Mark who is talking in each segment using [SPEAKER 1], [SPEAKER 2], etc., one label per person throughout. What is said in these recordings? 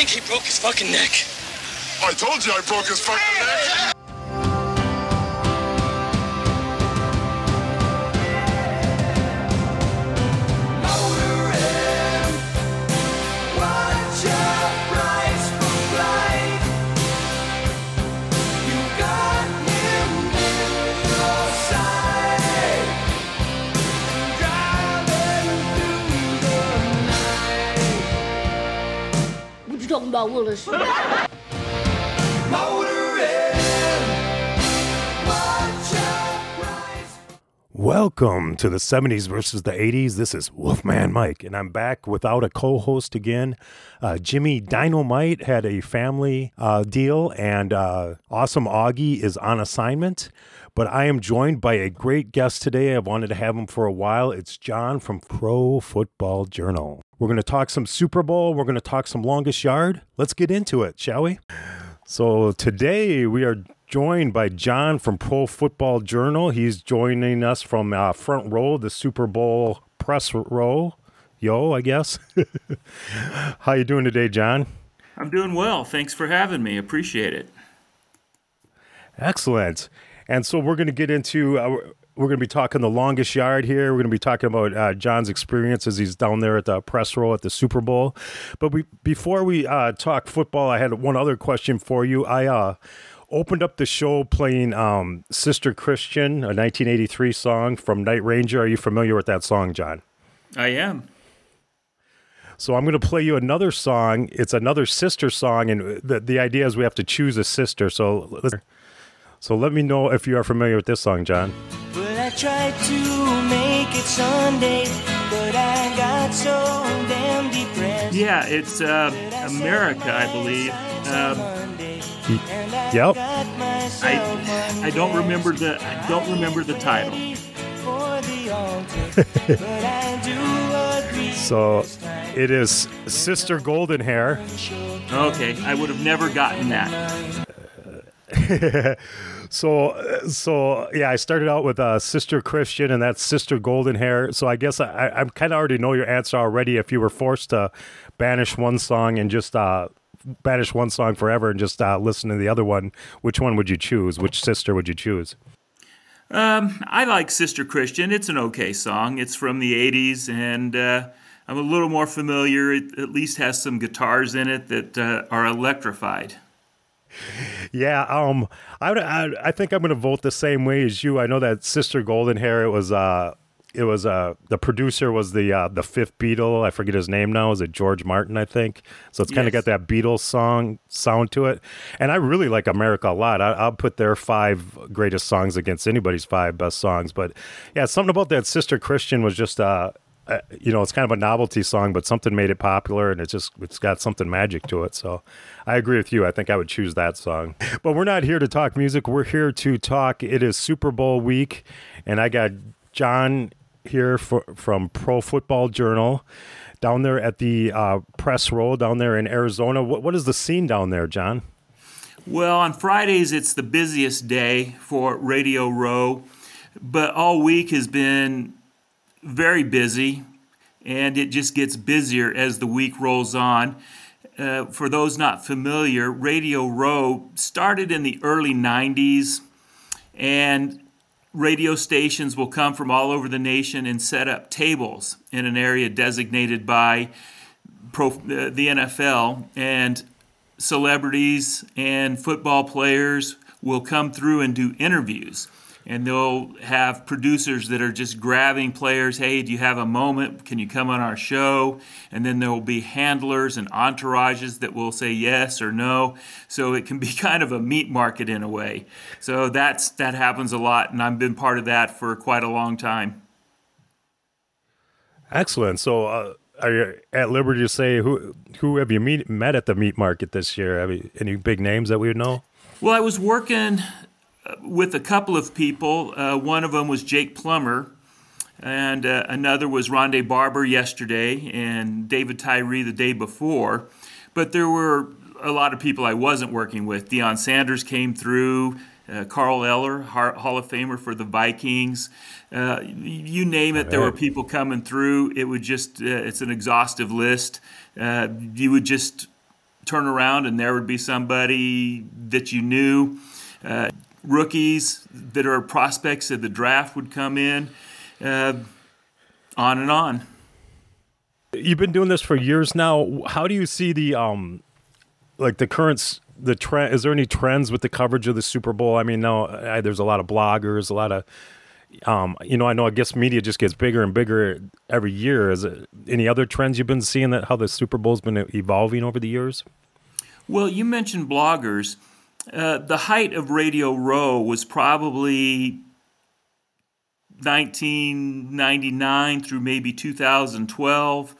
[SPEAKER 1] think
[SPEAKER 2] he broke his fucking neck.
[SPEAKER 1] I told you I broke his fucking neck.
[SPEAKER 3] Talking about Willis.
[SPEAKER 4] Welcome to the 70s versus the 80s. This is Wolfman Mike, and I'm back without a co host again. Uh, Jimmy Dynamite had a family uh, deal, and uh, Awesome Augie is on assignment. But I am joined by a great guest today. I've wanted to have him for a while. It's John from Pro Football Journal. We're going to talk some Super Bowl. We're going to talk some longest yard. Let's get into it, shall we? So today we are joined by John from Pro Football Journal. He's joining us from uh, front row, the Super Bowl press row. Yo, I guess. How you doing today, John?
[SPEAKER 5] I'm doing well. Thanks for having me. Appreciate it.
[SPEAKER 4] Excellent. And so we're going to get into. Uh, we're going to be talking the longest yard here. We're going to be talking about uh, John's experience as he's down there at the press row at the Super Bowl. But we, before we uh, talk football, I had one other question for you. I uh, opened up the show playing um, Sister Christian, a 1983 song from Night Ranger. Are you familiar with that song, John?
[SPEAKER 5] I am.
[SPEAKER 4] So I'm going to play you another song. It's another sister song, and the the idea is we have to choose a sister. So, so let me know if you are familiar with this song, John.
[SPEAKER 6] Well, I tried to make it Sunday, but I got so damn depressed.
[SPEAKER 5] Yeah, it's uh, America, I believe. Um,
[SPEAKER 4] Yep.
[SPEAKER 5] I I don't remember the I don't remember the title.
[SPEAKER 4] so it is Sister Golden Hair.
[SPEAKER 5] Okay, I would have never gotten that.
[SPEAKER 4] so so yeah, I started out with uh, Sister Christian, and that's Sister Golden Hair. So I guess I, I kind of already know your answer already. If you were forced to banish one song and just uh, banish one song forever and just uh, listen to the other one, which one would you choose? Which sister would you choose?
[SPEAKER 5] Um, I like Sister Christian. It's an okay song. It's from the '80s, and uh, I'm a little more familiar. It at least has some guitars in it that uh, are electrified.
[SPEAKER 4] Yeah, um, I, I, I think I'm going to vote the same way as you. I know that Sister Golden Hair. It was uh, it was uh the producer was the uh the fifth Beatle. I forget his name now. Is it George Martin? I think. So it's kind of
[SPEAKER 5] Yes.
[SPEAKER 4] got that Beatles song sound to it. And I really like America a lot. I, I'll put their five greatest songs against anybody's five best songs. But yeah, something about that Sister Christian was just uh. Uh, you know, it's kind of a novelty song, but something made it popular, and it's just it's got something magic to it. So, I agree with you. I think I would choose that song. But we're not here to talk music. We're here to talk. It is Super Bowl week, and I got John here for, from Pro Football Journal down there at the uh, press row down there in Arizona. What, what is the scene down there, John?
[SPEAKER 5] Well, on Fridays it's the busiest day for Radio Row, but all week has been very busy, and it just gets busier as the week rolls on. Uh, for those not familiar, Radio Row started in the early 90s, and radio stations will come from all over the nation and set up tables in an area designated by pro, uh, the NFL, and celebrities and football players will come through and do interviews. And they'll have producers that are just grabbing players. Hey, do you have a moment? Can you come on our show? And then there will be handlers and entourages that will say yes or no. So it can be kind of a meat market in a way. So that's that happens a lot, and I've been part of that for quite a long time.
[SPEAKER 4] Excellent. So, uh, are you at liberty to say who who have you meet, met at the meat market this year? Have you, any big names that we would know?
[SPEAKER 5] Well, I was working with a couple of people. Uh, one of them was Jake Plummer, and uh, another was Rondé Barber yesterday, and David Tyree the day before. But there were a lot of people I wasn't working with. Deion Sanders came through, uh, Carl Eller, Hall of Famer for the Vikings. Uh, you name it, there were people coming through. It would just, uh, it's an exhaustive list. Uh, you would just turn around and there would be somebody that you knew. Rookies that are prospects of the draft would come in, uh, on and on.
[SPEAKER 4] You've been doing this for years now. How do you see the um, like the current the trend? Is there any trends with the coverage of the Super Bowl? I mean, now uh, there's a lot of bloggers, a lot of um, you know, I know. I guess media just gets bigger and bigger every year. Is it any other trends you've been seeing that how the Super Bowl's been evolving over the years?
[SPEAKER 5] Well, you mentioned bloggers. Uh, the height of Radio Row was probably 1999 through maybe 2012.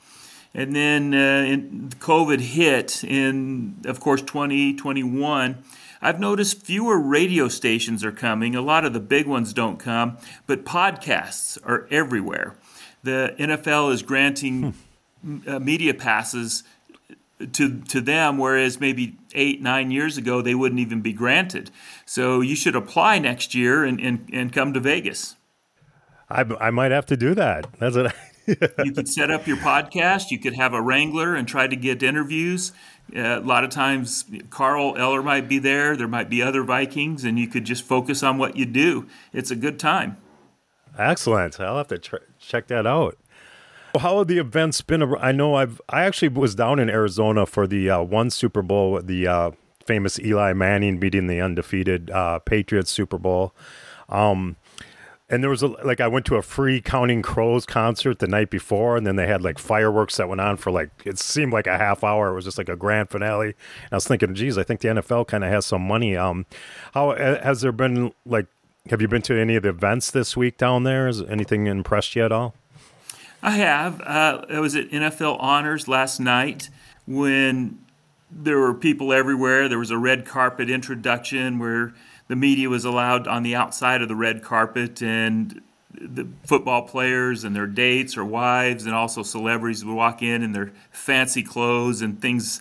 [SPEAKER 5] And then uh, COVID hit in, of course, 2021. I've noticed fewer radio stations are coming. A lot of the big ones don't come, but podcasts are everywhere. The NFL is granting hmm. uh, media passes to to them, whereas maybe eight nine years ago they wouldn't even be granted. So you should apply next year and and, and come to Vegas.
[SPEAKER 4] I, I might have to do that. That's what.
[SPEAKER 5] you could set up your podcast. You could have a wrangler and try to get interviews. Uh, a lot of times, Carl Eller might be there. There might be other Vikings, and you could just focus on what you do. It's a good time.
[SPEAKER 4] Excellent. I'll have to tr- check that out. How have the events been? I know I've I actually was down in Arizona for the uh, one Super Bowl, the uh, famous Eli Manning beating the undefeated uh, Patriots Super Bowl. Um, and there was a, like I went to a free Counting Crows concert the night before, and then they had like fireworks that went on for like it seemed like a half hour. It was just like a grand finale. And I was thinking, geez, I think the NFL kind of has some money. Um, how has there been like? Have you been to any of the events this week down there? Has anything impressed you at all?
[SPEAKER 5] I have. Uh, I was at NFL Honors last night when there were people everywhere. There was a red carpet introduction where the media was allowed on the outside of the red carpet, and the football players and their dates or wives, and also celebrities would walk in in their fancy clothes and things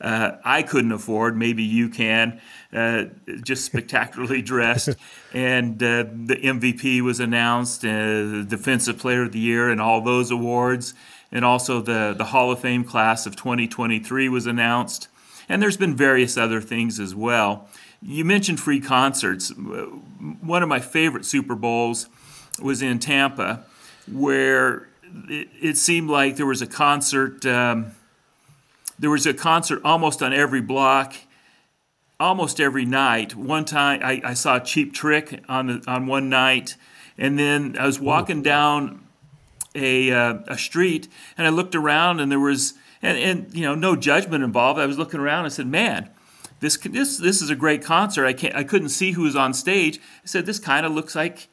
[SPEAKER 5] uh, I couldn't afford. Maybe you can. Uh, just spectacularly dressed. And uh, the MVP was announced, uh, Defensive Player of the Year, and all those awards. And also the, the Hall of Fame class of 2023 was announced. And there's been various other things as well. You mentioned free concerts. One of my favorite Super Bowls was in Tampa, where it, it seemed like there was a concert. Um, there was a concert almost on every block, almost every night. One time I, I saw Cheap Trick on the, on one night, and then I was walking down a uh, a street, and I looked around, and there was and, and you know no judgment involved. I was looking around, and I said, "Man." this this this is a great concert. I can't I couldn't see who was on stage. I said this kind of looks like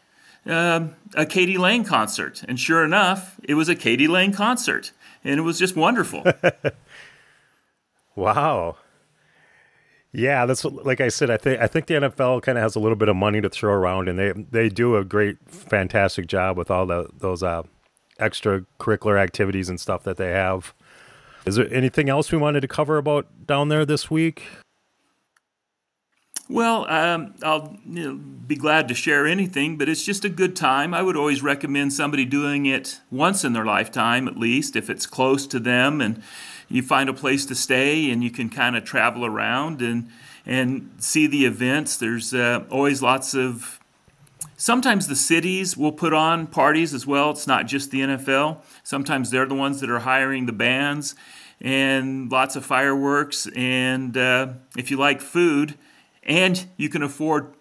[SPEAKER 5] um, a k.d. lang concert, and sure enough, it was a k.d. lang concert, and it was just wonderful.
[SPEAKER 4] wow. Yeah, that's like I said. I think I think the NFL kind of has a little bit of money to throw around, and they they do a great, fantastic job with all the those uh, extracurricular activities and stuff that they have. Is there anything else we wanted to cover about down there this week?
[SPEAKER 5] Well, um, I'll you know, be glad to share anything, but it's just a good time. I would always recommend somebody doing it once in their lifetime, at least, if it's close to them and you find a place to stay and you can kind of travel around and and see the events. There's uh, always lots of. Sometimes the cities will put on parties as well. It's not just the NFL. Sometimes they're the ones that are hiring the bands, and lots of fireworks. And uh, if you like food and you can afford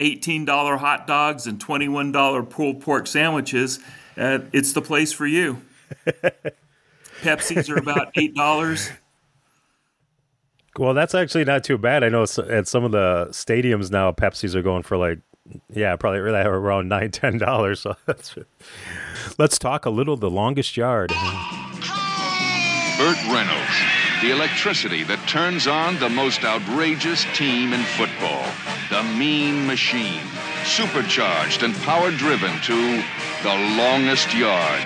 [SPEAKER 5] $18 hot dogs and $21 pulled pork sandwiches, uh, it's the place for you. Pepsis are about $8.
[SPEAKER 4] Well, that's actually not too bad. I know at some of the stadiums now, Pepsis are going for like, yeah, probably really around nine, ten dollars. So that's. Let's talk a little the longest yard.
[SPEAKER 3] Burt Reynolds the electricity that turns on the most outrageous team in football. The Mean Machine. Supercharged and power driven to the longest yard.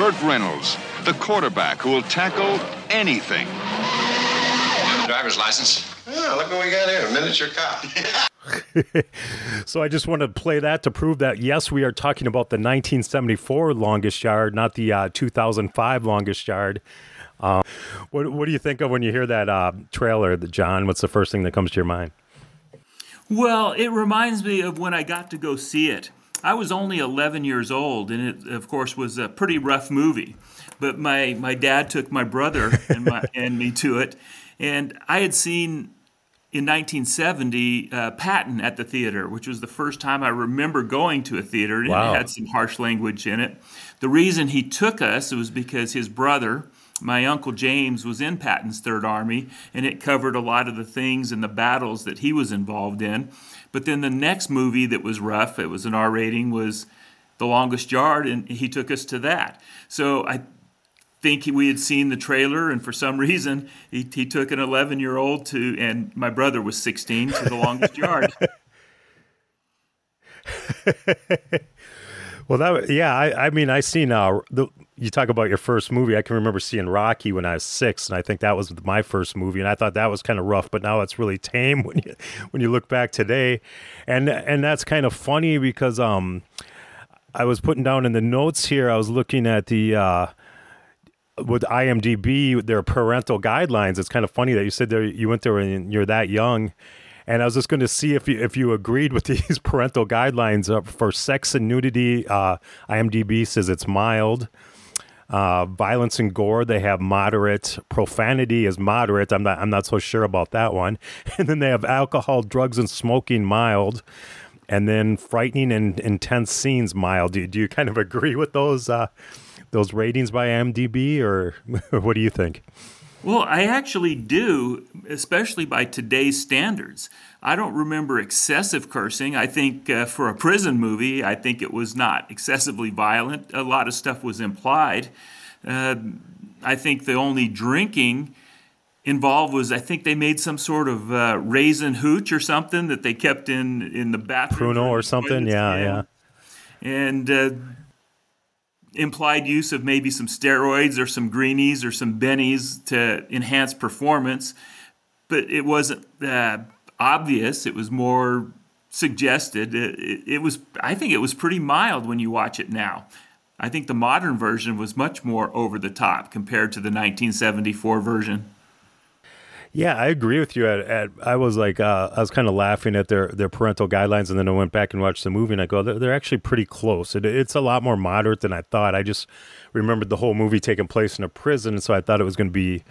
[SPEAKER 3] Burt Reynolds, the quarterback who will tackle anything.
[SPEAKER 7] driver's license? Yeah, look what we got here, a miniature cop.
[SPEAKER 4] So I just want to play that to prove that yes, we are talking about the 1974 longest yard, not the uh, 2005 longest yard. Uh, what What do you think of when you hear that uh, trailer, the John? What's the first thing that comes to your mind?
[SPEAKER 5] Well, it reminds me of when I got to go see it. I was only 11 years old, and it, of course, was a pretty rough movie. But my, my dad took my brother and, my, and me to it, and I had seen in 1970 uh, Patton at the theater, which was the first time I remember going to a theater, and
[SPEAKER 4] Wow.
[SPEAKER 5] it had some harsh language in it. The reason he took us was because his brother, my uncle James, was in Patton's Third Army, and it covered a lot of the things and the battles that he was involved in. But then the next movie that was rough, it was an R rating, was The Longest Yard, and he took us to that. So I think we had seen the trailer, and for some reason, he, he took an 11 year old to, and my brother was 16, to The Longest Yard.
[SPEAKER 4] Well, that yeah, I, I mean, I seen uh, the, you talk about your first movie. I can remember seeing Rocky when I was six, and I think that was my first movie, and I thought that was kind of rough. But now it's really tame when you when you look back today, and and that's kind of funny because um, I was putting down in the notes here. I was looking at the. Uh, with IMDb, their parental guidelines. It's kind of funny that you said there you went there and you're that young. And I was just going to see if you if you agreed with these parental guidelines uh, for sex and nudity. Uh, IMDb says it's mild. Uh, violence and gore they have moderate. Profanity is moderate. I'm not I'm not so sure about that one. And then they have alcohol, drugs, and smoking mild. And then frightening and intense scenes mild. Do, do you kind of agree with those uh, those ratings by IMDb, or what do you think?
[SPEAKER 5] Well, I actually do, especially by today's standards. I don't remember excessive cursing. I think uh, for a prison movie, I think it was not excessively violent. A lot of stuff was implied. Uh, I think the only drinking involved was I think they made some sort of uh, raisin hooch or something that they kept in in the bathroom.
[SPEAKER 4] Pruno
[SPEAKER 5] or
[SPEAKER 4] something? Yeah, yeah.
[SPEAKER 5] And uh, implied use of maybe some steroids or some greenies or some bennies to enhance performance, but it wasn't uh, obvious. It was more suggested. It, it, it was, I think, it was pretty mild when you watch it now. I think the modern version was much more over the top compared to the 1974 version.
[SPEAKER 4] Yeah, I agree with you. At, at I was like, uh, I was kind of laughing at their their parental guidelines, and then I went back and watched the movie, and I go, they're, they're actually pretty close. It, it's a lot more moderate than I thought. I just remembered the whole movie taking place in a prison, so I thought it was going to be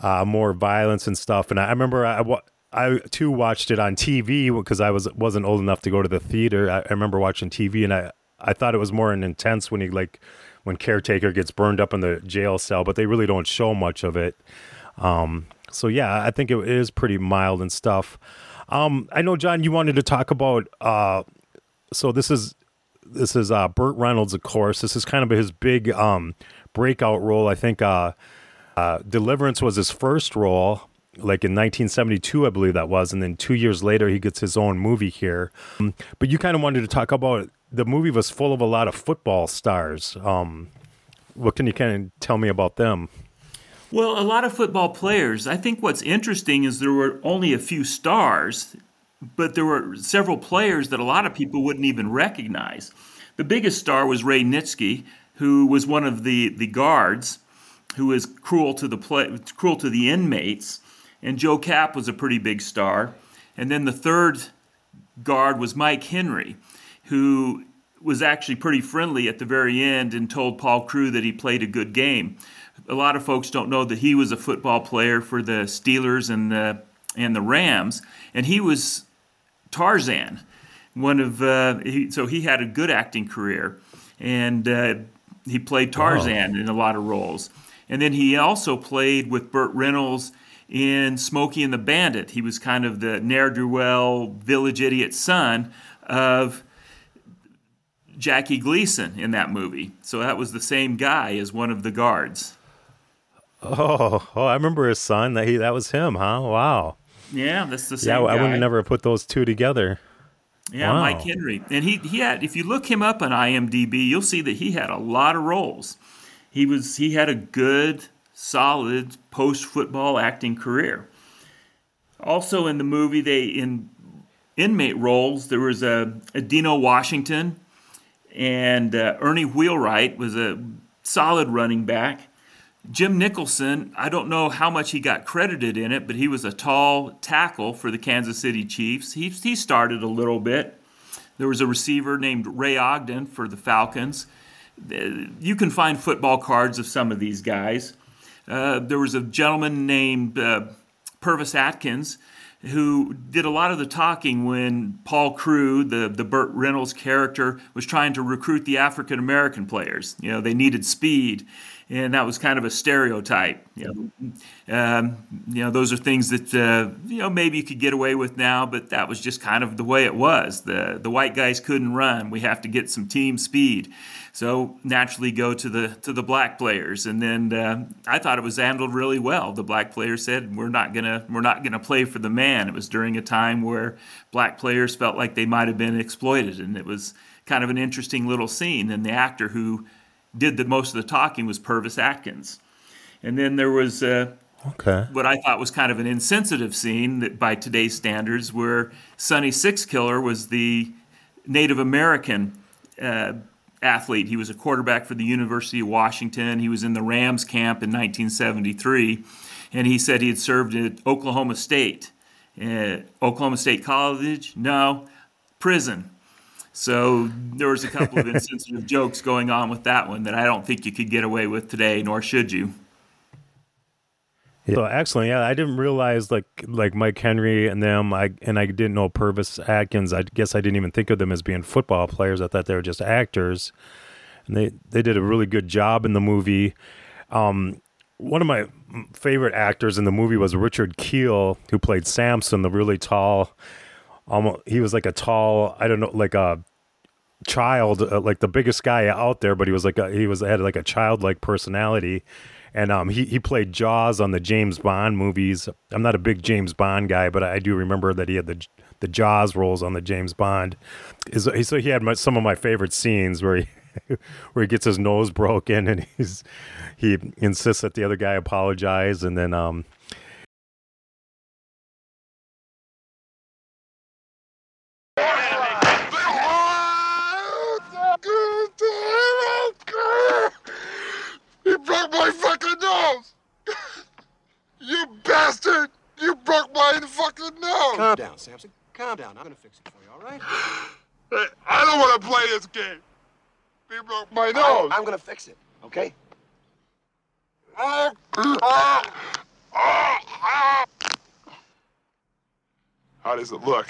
[SPEAKER 4] uh, more violence and stuff. And I, I remember I, wa- I too watched it on TV because I was wasn't old enough to go to the theater. I, I remember watching TV, and I I thought it was more intense when he like when caretaker gets burned up in the jail cell, but they really don't show much of it. Um, so yeah, I think it is pretty mild and stuff. Um, I know, John, you wanted to talk about. Uh, so this is this is uh, Burt Reynolds, of course. This is kind of his big um, breakout role. I think uh, uh, Deliverance was his first role, like in 1972, I believe that was, and then two years later he gets his own movie here. Um, but you kind of wanted to talk about the movie was full of a lot of football stars. Um, what can you kind of tell me about them?
[SPEAKER 5] Well, a lot of football players. I think what's interesting is there were only a few stars, but there were several players that a lot of people wouldn't even recognize. The biggest star was Ray Nitschke, who was one of the, the guards, who was cruel to the play, cruel to the inmates, and Joe Kapp was a pretty big star. And then the third guard was Mike Henry, who was actually pretty friendly at the very end and told Paul Crewe that he played a good game. A lot of folks don't know that he was a football player for the Steelers and the and the Rams, and he was Tarzan. One of uh, he, so he had a good acting career, and uh, he played Tarzan in a lot of roles. And then he also played with Burt Reynolds in Smokey and the Bandit. He was kind of the ne'er do well village idiot son of Jackie Gleason in that movie. So that was the same guy as one of the guards.
[SPEAKER 4] Oh, oh, I remember his son. That he that was him, huh? Wow.
[SPEAKER 5] Yeah, that's the same
[SPEAKER 4] Yeah, I
[SPEAKER 5] guy.
[SPEAKER 4] would have never put those two together.
[SPEAKER 5] Yeah,
[SPEAKER 4] Wow.
[SPEAKER 5] Mike Henry. And he, he had if you look him up on IMDb, you'll see that he had a lot of roles. He was he had a good, solid post football acting career. Also in the movie, they in inmate roles there was a, a Dino Washington and uh, Ernie Wheelwright was a solid running back. Jim Nicholson, I don't know how much he got credited in it, but he was a tall tackle for the Kansas City Chiefs. He, he started a little bit. There was a receiver named Ray Ogden for the Falcons. Uh, you can find football cards of some of these guys. Uh, there was a gentleman named uh, Pervis Atkins who did a lot of the talking when Paul Crewe, the, the Burt Reynolds character, was trying to recruit the African American players. You know, they needed speed, and that was kind of a stereotype. You know, um, you know those are things that uh, you know maybe you could get away with now, but that was just kind of the way it was. The the white guys couldn't run. We have to get some team speed. So naturally go to the to the black players, and then uh, I thought it was handled really well. The black players said we're not gonna we're not gonna play for the man. It was during a time where black players felt like they might have been exploited, and it was kind of an interesting little scene. And the actor who did the most of the talking was Pervis Atkins, and then there was. Uh,
[SPEAKER 4] Okay.
[SPEAKER 5] what I thought was kind of an insensitive scene that by today's standards, where Sonny Sixkiller was the Native American uh, athlete. He was a quarterback for the University of Washington. He was in the Rams camp in 1973, and he said he had served at Oklahoma State. Uh, Oklahoma State College? No, prison. So there was a couple of insensitive jokes going on with that one that I don't think you could get away with today, nor should you.
[SPEAKER 4] So excellent. Yeah, I didn't realize like like Mike Henry and them. I and I didn't know Pervis Atkins. I guess I didn't even think of them as being football players. I thought they were just actors, and they they did a really good job in the movie. Um, one of my favorite actors in the movie was Richard Kiel, who played Samson, the really tall. Almost, he was like a tall. I don't know, like a child, uh, like the biggest guy out there, but he was like a, he was had like a childlike personality, and um, he he played Jaws on the James Bond movies. I'm not a big James Bond guy, but I do remember that he had the the Jaws roles on the James Bond. Is so he had my, some of my favorite scenes where he where he gets his nose broken and he's he insists that the other guy apologize, and then um.
[SPEAKER 1] You broke my fucking nose! You bastard! You broke my fucking nose!
[SPEAKER 8] Calm down, Samson. Calm down. I'm gonna fix it for you, all right?
[SPEAKER 1] Hey, I don't want to play this game. You broke my
[SPEAKER 8] I,
[SPEAKER 1] nose.
[SPEAKER 8] I'm gonna fix it, okay?
[SPEAKER 1] How does it look?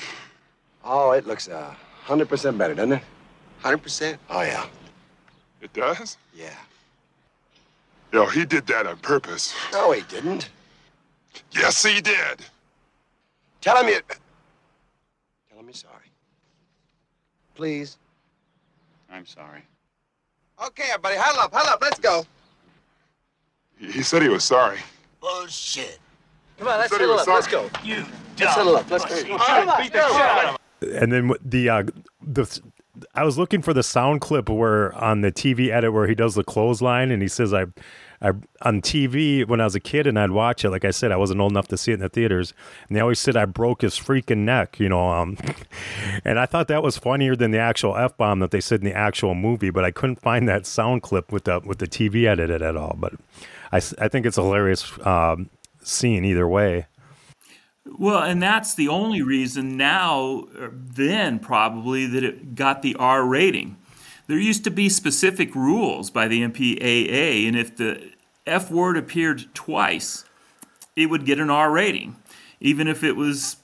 [SPEAKER 8] Oh, it looks a hundred percent better, doesn't it?
[SPEAKER 7] Hundred percent.
[SPEAKER 8] Oh yeah,
[SPEAKER 1] It does?
[SPEAKER 8] yeah.
[SPEAKER 1] Yo, he did that on purpose.
[SPEAKER 8] No, he didn't.
[SPEAKER 1] Yes, he did.
[SPEAKER 8] Tell him you. Tell him you're sorry. Please.
[SPEAKER 3] I'm sorry.
[SPEAKER 7] Okay, everybody, huddle up, huddle up. Let's go.
[SPEAKER 1] He he said he was sorry.
[SPEAKER 2] Bullshit.
[SPEAKER 8] Come on, let's
[SPEAKER 1] Said he
[SPEAKER 8] huddle
[SPEAKER 1] was
[SPEAKER 8] up. Let's go.
[SPEAKER 2] You
[SPEAKER 8] Let's huddle up. Let's go. Come on, go.
[SPEAKER 4] and then the uh the I was looking for the sound clip where on the TV edit where he does the clothesline and he says I I on TV when I was a kid and I'd watch it like I said I wasn't old enough to see it in the theaters. And they always said I broke his freaking neck you know um and I thought that was funnier than the actual f bomb that they said in the actual movie but I couldn't find that sound clip with the with the TV edited at all. But I, I think it's a hilarious um scene either way.
[SPEAKER 5] Well, and that's the only reason now, or then probably, that it got the R rating. There used to be specific rules by the MPAA, and if the F word appeared twice, it would get an R rating, even if it was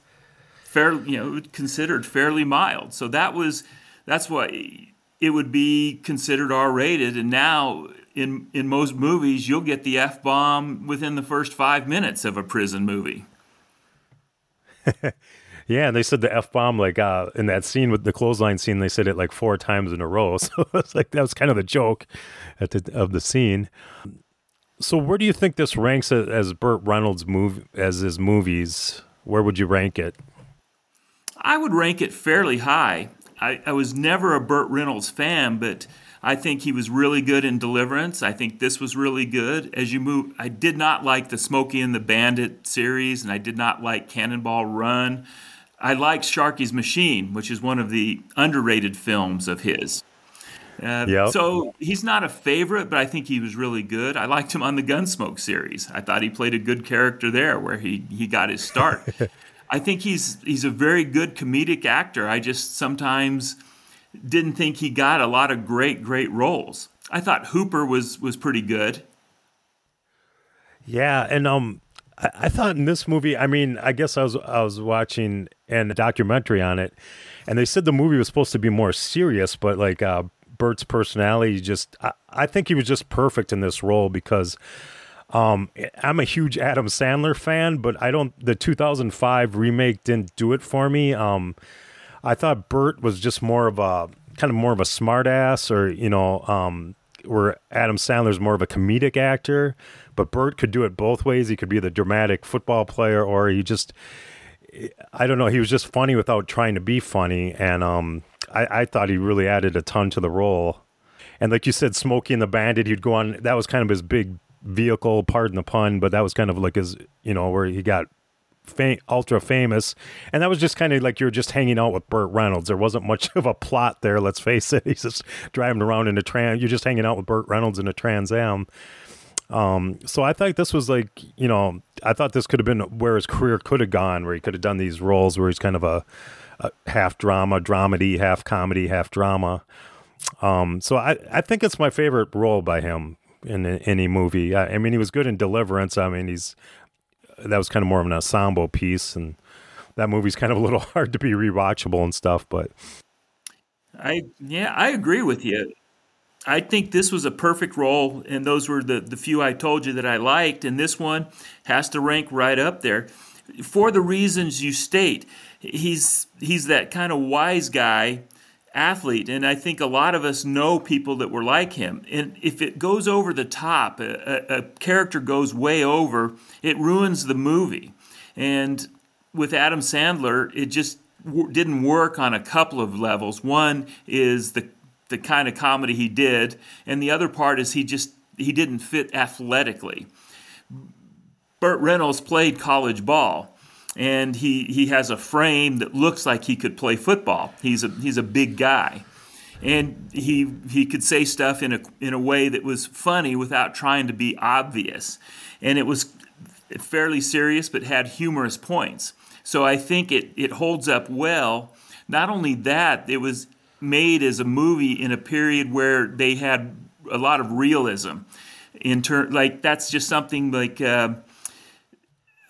[SPEAKER 5] fairly, you know, considered fairly mild. So that was, that's why it would be considered R rated. And now, in in most movies, you'll get the F bomb within the first five minutes of a prison movie.
[SPEAKER 4] Yeah, and they said the f bomb like uh, in that scene with the clothesline scene. They said it like four times in a row. So it's like that was kind of the joke at the, of the scene. So where do you think this ranks as, as Burt Reynolds' move as his movies? Where would you rank it?
[SPEAKER 5] I would rank it fairly high. I, I was never a Burt Reynolds fan, but I think he was really good in Deliverance. I think this was really good. As you move, I did not like the Smokey and the Bandit series, and I did not like Cannonball Run. I like Sharky's Machine, which is one of the underrated films of his. Uh,
[SPEAKER 4] Yep.
[SPEAKER 5] So he's not a favorite, but I think he was really good. I liked him on the Gunsmoke series. I thought he played a good character there, where he, he got his start. I think he's he's a very good comedic actor. I just sometimes didn't think he got a lot of great great roles. I thought Hooper was was pretty good.
[SPEAKER 4] Yeah, and um, I, I thought in this movie, I mean, I guess I was I was watching an, a documentary on it, and they said the movie was supposed to be more serious, but like uh, Burt's personality just, I, I think he was just perfect in this role because. Um, I'm a huge Adam Sandler fan, but I don't. The 2005 remake didn't do it for me. Um, I thought Burt was just more of a kind of more of a smartass, or you know, um, where Adam Sandler's more of a comedic actor, but Burt could do it both ways. He could be the dramatic football player, or he just, I don't know, he was just funny without trying to be funny, and um, I, I thought he really added a ton to the role. And like you said, Smokey and the Bandit, he'd go on. That was kind of his big vehicle, pardon the pun, but that was kind of like his, you know, where he got fam- ultra famous, and that was just kind of like you're just hanging out with Burt Reynolds. There wasn't much of a plot there. Let's face it. He's just driving around in a trans. You're just hanging out with Burt Reynolds in a Trans Am. Um, so I thought this was like, you know, I thought this could have been where his career could have gone, where he could have done these roles where he's kind of a, a half drama, dramedy, half comedy, half drama. Um, so I, I think it's my favorite role by him in, a- any movie. I, I mean, he was good in Deliverance. I mean, he's that was kind of more of an ensemble piece, and that movie's kind of a little hard to be rewatchable and stuff. But
[SPEAKER 5] I yeah, I agree with you. I think this was a perfect role, and those were the, the few I told you that I liked, and this one has to rank right up there for the reasons you state. He's he's that kind of wise guy athlete, and I think a lot of us know people that were like him. And if it goes over the top, a, a, character goes way over, it ruins the movie. And with Adam Sandler, it just w- didn't work on a couple of levels. One is the the kind of comedy he did, and the other part is he just he didn't fit athletically. Burt Reynolds played college ball, and he he has a frame that looks like he could play football. He's a he's a big guy, and he he could say stuff in a in a way that was funny without trying to be obvious, and it was fairly serious but had humorous points. So I think it it holds up well. Not only that, it was made as a movie in a period where they had a lot of realism. In turn, like that's just something like. Uh,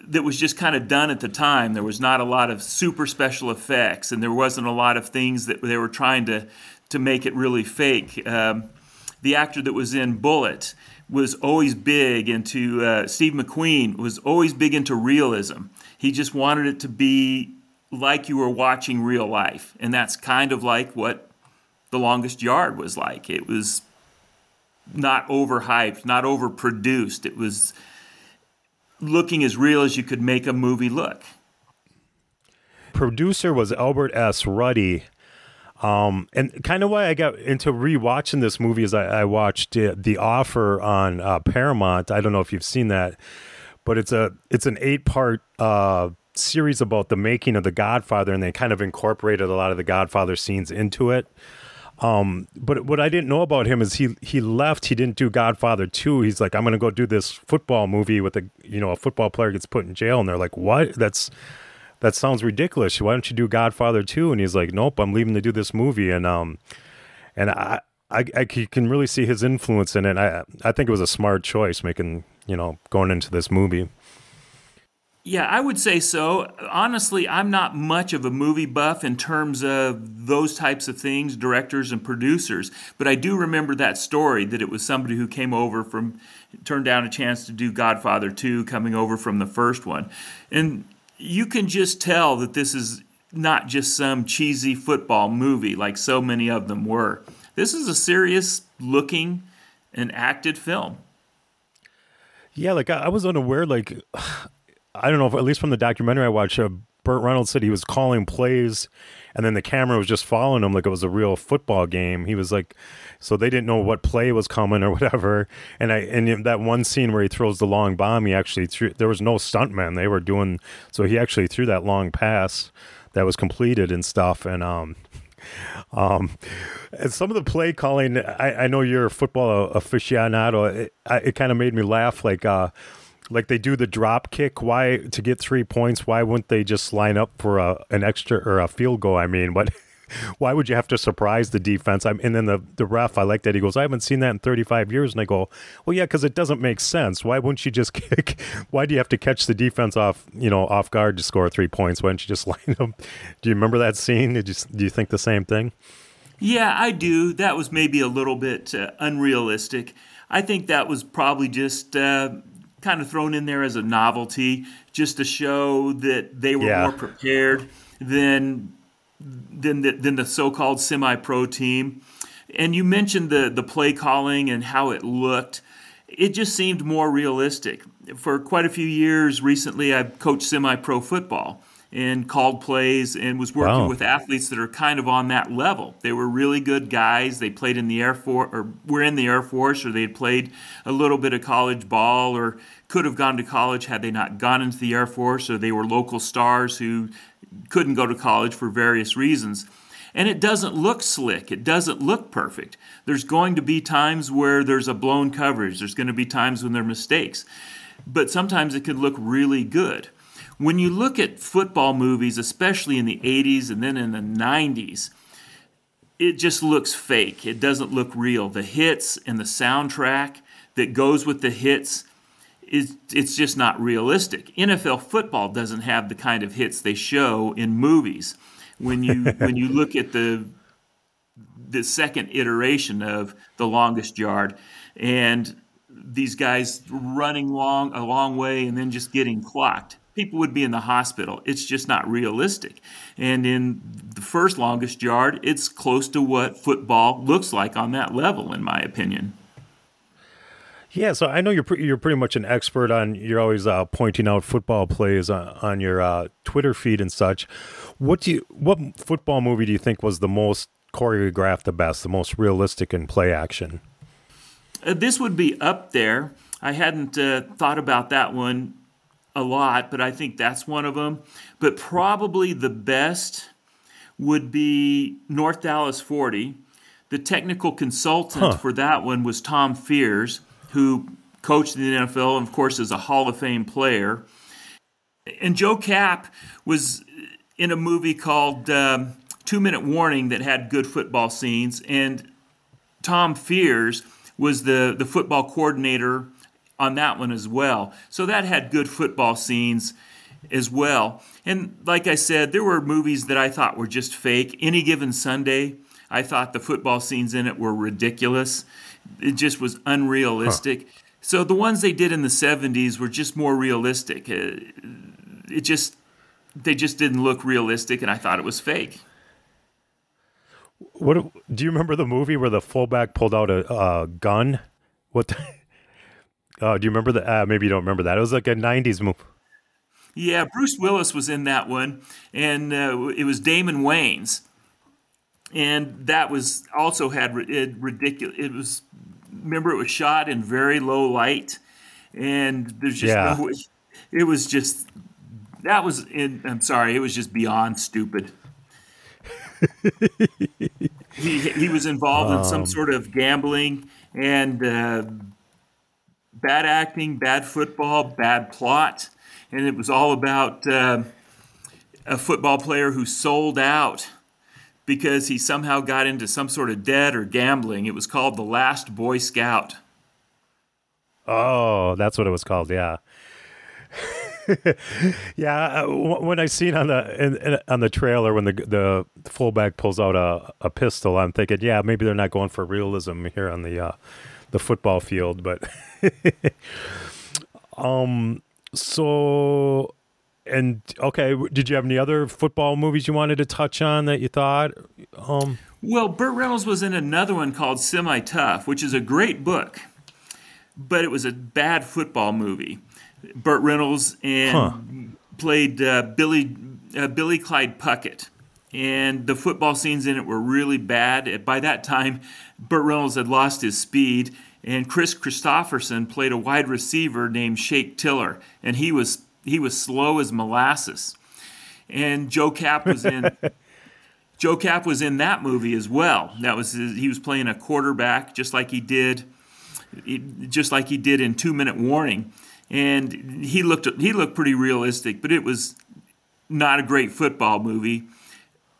[SPEAKER 5] that was just kind of done at the time. There was not a lot of super special effects, and there wasn't a lot of things that they were trying to to make it really fake. Um, the actor that was in Bullitt was always big into uh, Steve McQueen was always big into realism. He just wanted it to be like you were watching real life, and that's kind of like what The Longest Yard was like. It was not overhyped, not overproduced. It was looking as real as you could make a movie look.
[SPEAKER 4] producer was Albert S. Ruddy. Um, and kind of why I got into rewatching this movie is I, I watched uh, The Offer on uh, Paramount. I don't know if you've seen that, but it's a it's an eight part uh, series about the making of The Godfather, and they kind of incorporated a lot of the Godfather scenes into it. Um, but what I didn't know about him is he he left. He didn't do Godfather two. He's like, I'm to go do this football movie with a you know a football player gets put in jail, and they're like, what? That's that sounds ridiculous. Why don't you do Godfather 2? And he's like, nope, I'm leaving to do this movie. And, um, and I, I, I can really see his influence in it. I, I think it was a smart choice making, you know, going into this movie.
[SPEAKER 5] Yeah, I would say so. Honestly, I'm not much of a movie buff in terms of those types of things, directors and producers. But I do remember that story that it was somebody who came over from, turned down a chance to do Godfather 2, coming over from the first one. And you can just tell that this is not just some cheesy football movie like so many of them were. This is a serious looking and acted film.
[SPEAKER 4] Yeah, like I, was unaware, like, I don't know if at least from the documentary I watched, uh, Burt Reynolds said he was calling plays, and then the camera was just following him like it was a real football game. He was like, so they didn't know what play was coming or whatever. And I and that one scene where he throws the long bomb, he actually threw. There was no stuntman. They were doing so. He actually threw that long pass that was completed and stuff. And um, um, and some of the play calling, I, I know you're a football aficionado. It, it kind of made me laugh. Like, uh, like they do the drop kick. Why to get three points? Why wouldn't they just line up for a, an extra or a field goal? I mean, what? why would you have to surprise the defense? I'm, and then the, the ref, I like that. He goes, I haven't seen that in 35 years. And I go, well, yeah, because it doesn't make sense. Why wouldn't you just kick? Why do you have to catch the defense off, you know, off guard to score three points? Why don't you just line them? Do you remember that scene? Did you, do you think the same thing?
[SPEAKER 5] Yeah, I do. That was maybe a little bit uh, unrealistic. I think that was probably just uh, kind of thrown in there as a novelty, just to show that they were yeah. more prepared than than the, than the so-called semi-pro team. And you mentioned the the play calling and how it looked. It just seemed more realistic. For quite a few years recently, I've coached semi-pro football and called plays and was working wow. with athletes that are kind of on that level. They were really good guys. They played in the Air Force or were in the Air Force or they had played a little bit of college ball or could have gone to college had they not gone into the Air Force or they were local stars who couldn't go to college for various reasons. And it doesn't look slick. It doesn't look perfect. There's going to be times where there's a blown coverage. There's going to be times when there are mistakes. But sometimes it could look really good. When you look at football movies, especially in the 80s and then in the 90s, it just looks fake. It doesn't look real. The hits and the soundtrack that goes with the hits is it's just not realistic. NFL football doesn't have the kind of hits they show in movies. When you when you look at the the second iteration of the longest yard and these guys running long a long way and then just getting clocked people would be in the hospital it's just not realistic and in the first longest yard it's close to what football looks like on that level in my opinion
[SPEAKER 4] yeah, so I know you're pre- you're pretty much an expert on. You're always uh, pointing out football plays on, on your uh, Twitter feed and such. What do you? What football movie do you think was the most choreographed, the best, the most realistic in play action?
[SPEAKER 5] Uh, this would be up there. I hadn't uh, thought about that one a lot, but I think that's one of them. But probably the best would be North Dallas 40. The technical consultant huh. for that one was Tom Fears who coached in the NFL and, of course, is a Hall of Fame player. And Joe Kapp was in a movie called um, Two Minute Warning that had good football scenes. And Tom Fears was the, the football coordinator on that one as well. So that had good football scenes as well. And like I said, there were movies that I thought were just fake. Any given Sunday, I thought the football scenes in it were ridiculous it just was unrealistic. Huh. So the ones they did in the 70s were just more realistic. It, uh, it just they just didn't look realistic and I thought it was fake.
[SPEAKER 4] What do you remember the movie where the fullback pulled out a, a gun? What the, uh, do you remember that? Uh, maybe you don't remember that. It was like a 90s movie.
[SPEAKER 5] Yeah, Bruce Willis was in that one, and uh, it was Damon Wayans, and that was also had it ridiculous. It was remember it was shot in very low light, and there's just yeah. no. It was just that was. In, I'm sorry, it was just beyond stupid. he he was involved um, in some um. sort of gambling and uh, bad acting, bad football, bad plot, and it was all about uh, a football player who sold out because he somehow got into some sort of debt or gambling. It was called The Last Boy Scout.
[SPEAKER 4] Oh, that's what it was called. Yeah. yeah, uh, when I seen on the in, in, on the trailer when the the fullback pulls out a, a pistol, I'm thinking, yeah, maybe they're not going for realism here on the uh, the football field, but um, so and okay, did you have any other football movies you wanted to touch on that you thought? Um,
[SPEAKER 5] well, Burt Reynolds was in another one called Semi Tough, which is a great book, but it was a bad football movie. Burt Reynolds and huh. played uh, Billy uh, Billy Clyde Puckett, and the football scenes in it were really bad. By that time, Burt Reynolds had lost his speed, and Kris Kristofferson played a wide receiver named Shake Tiller, and he was he was slow as molasses. And Joe Kapp was in Joe Kapp was in that movie as well. That was his, he was playing a quarterback just like he did just like he did in 2 Minute Warning. And he looked he looked pretty realistic, but it was not a great football movie.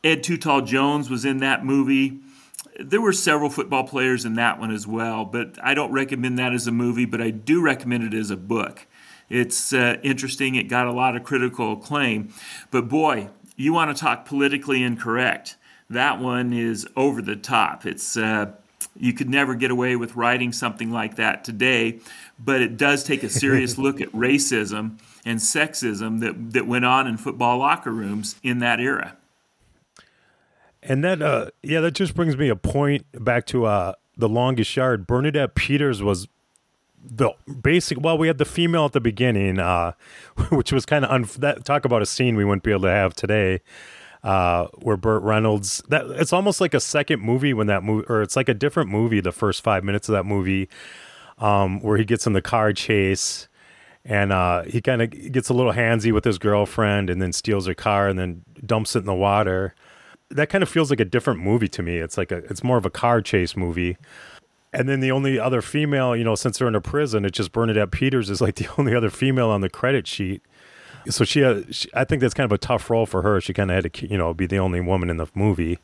[SPEAKER 5] Ed Tall Jones was in that movie. There were several football players in that one as well, but I don't recommend that as a movie, but I do recommend it as a book. It's uh, interesting. It got a lot of critical acclaim. But boy, you want to talk politically incorrect. That one is over the top. It's uh, you could never get away with writing something like that today, but it does take a serious look at racism and sexism that that went on in football locker rooms in that era.
[SPEAKER 4] And that, uh, yeah, that just brings me a point back to uh, the longest yard. Bernadette Peters was the basic. Well, we had the female at the beginning, uh, which was kind of that. Talk about a scene we wouldn't be able to have today, uh, where Burt Reynolds. That it's almost like a second movie when that movie, or it's like a different movie. The first five minutes of that movie, um, where he gets in the car chase. And uh, he kind of gets a little handsy with his girlfriend, and then steals her car, and then dumps it in the water that kind of feels like a different movie to me. It's like a it's more of a car chase movie. And then the only other female, you know, since they're in a prison, it's just Bernadette Peters is like the only other female on the credit sheet. So she, uh, she I think that's kind of a tough role for her. She kind of had to, you know, be the only woman in the movie.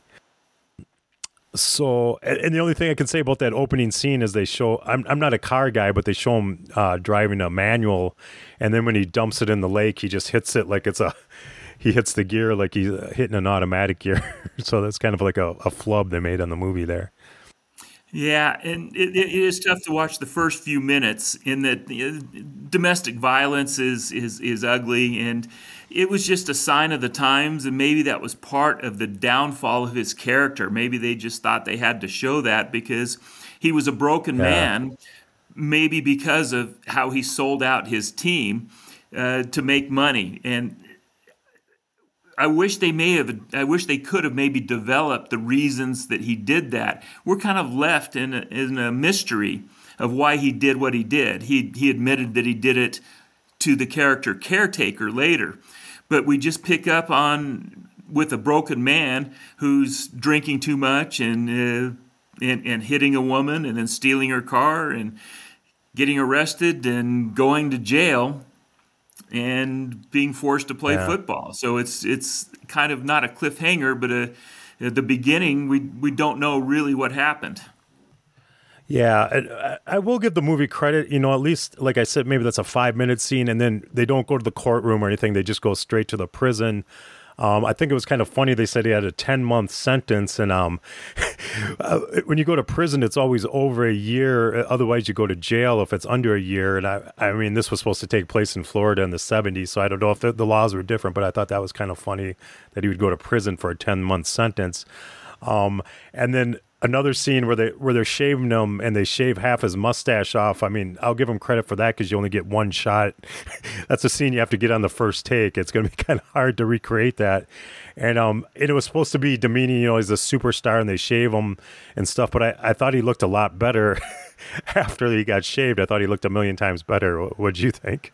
[SPEAKER 4] So, and the only thing I can say about that opening scene is they show I'm I'm not a car guy, but they show him uh, driving a manual, and then when he dumps it in the lake, he just hits it like it's a he hits the gear like he's hitting an automatic gear. so that's kind of like a, a flub they made on the movie there.
[SPEAKER 5] Yeah, and it, it is tough to watch the first few minutes in that domestic violence is, is is ugly, and it was just a sign of the times, and maybe that was part of the downfall of his character. Maybe they just thought they had to show that because he was a broken yeah. man, maybe because of how he sold out his team uh, to make money, and I wish they may have. I wish they could have maybe developed the reasons that he did that. We're kind of left in a, in a mystery of why he did what he did. He he admitted that he did it to the character caretaker later, but we just pick up on with a broken man who's drinking too much and uh, and, and hitting a woman and then stealing her car and getting arrested and going to jail and being forced to play yeah. football. So it's it's kind of not a cliffhanger, but a, at the beginning we we don't know really what happened.
[SPEAKER 4] Yeah, I will give the movie credit. You know, at least like I said, maybe that's a five minute scene, and then they don't go to the courtroom or anything. They just go straight to the prison. Um, I think it was kind of funny. They said he had a 10 month sentence. And um, uh, when you go to prison, it's always over a year. Otherwise, you go to jail if it's under a year. And I, I mean, this was supposed to take place in Florida in the 70s. So I don't know if the, the laws were different, but I thought that was kind of funny that he would go to prison for a 10 month sentence. Um, and then another scene where they where they're shaving him and they shave half his mustache off. I mean, I'll give him credit for that because you only get one shot. That's a scene you have to get on the first take. It's going to be kind of hard to recreate that. And um, and it was supposed to be demeaning. You know, he's a superstar and they shave him and stuff. But I, I thought he looked a lot better after he got shaved. I thought he looked a million times better. What did you think?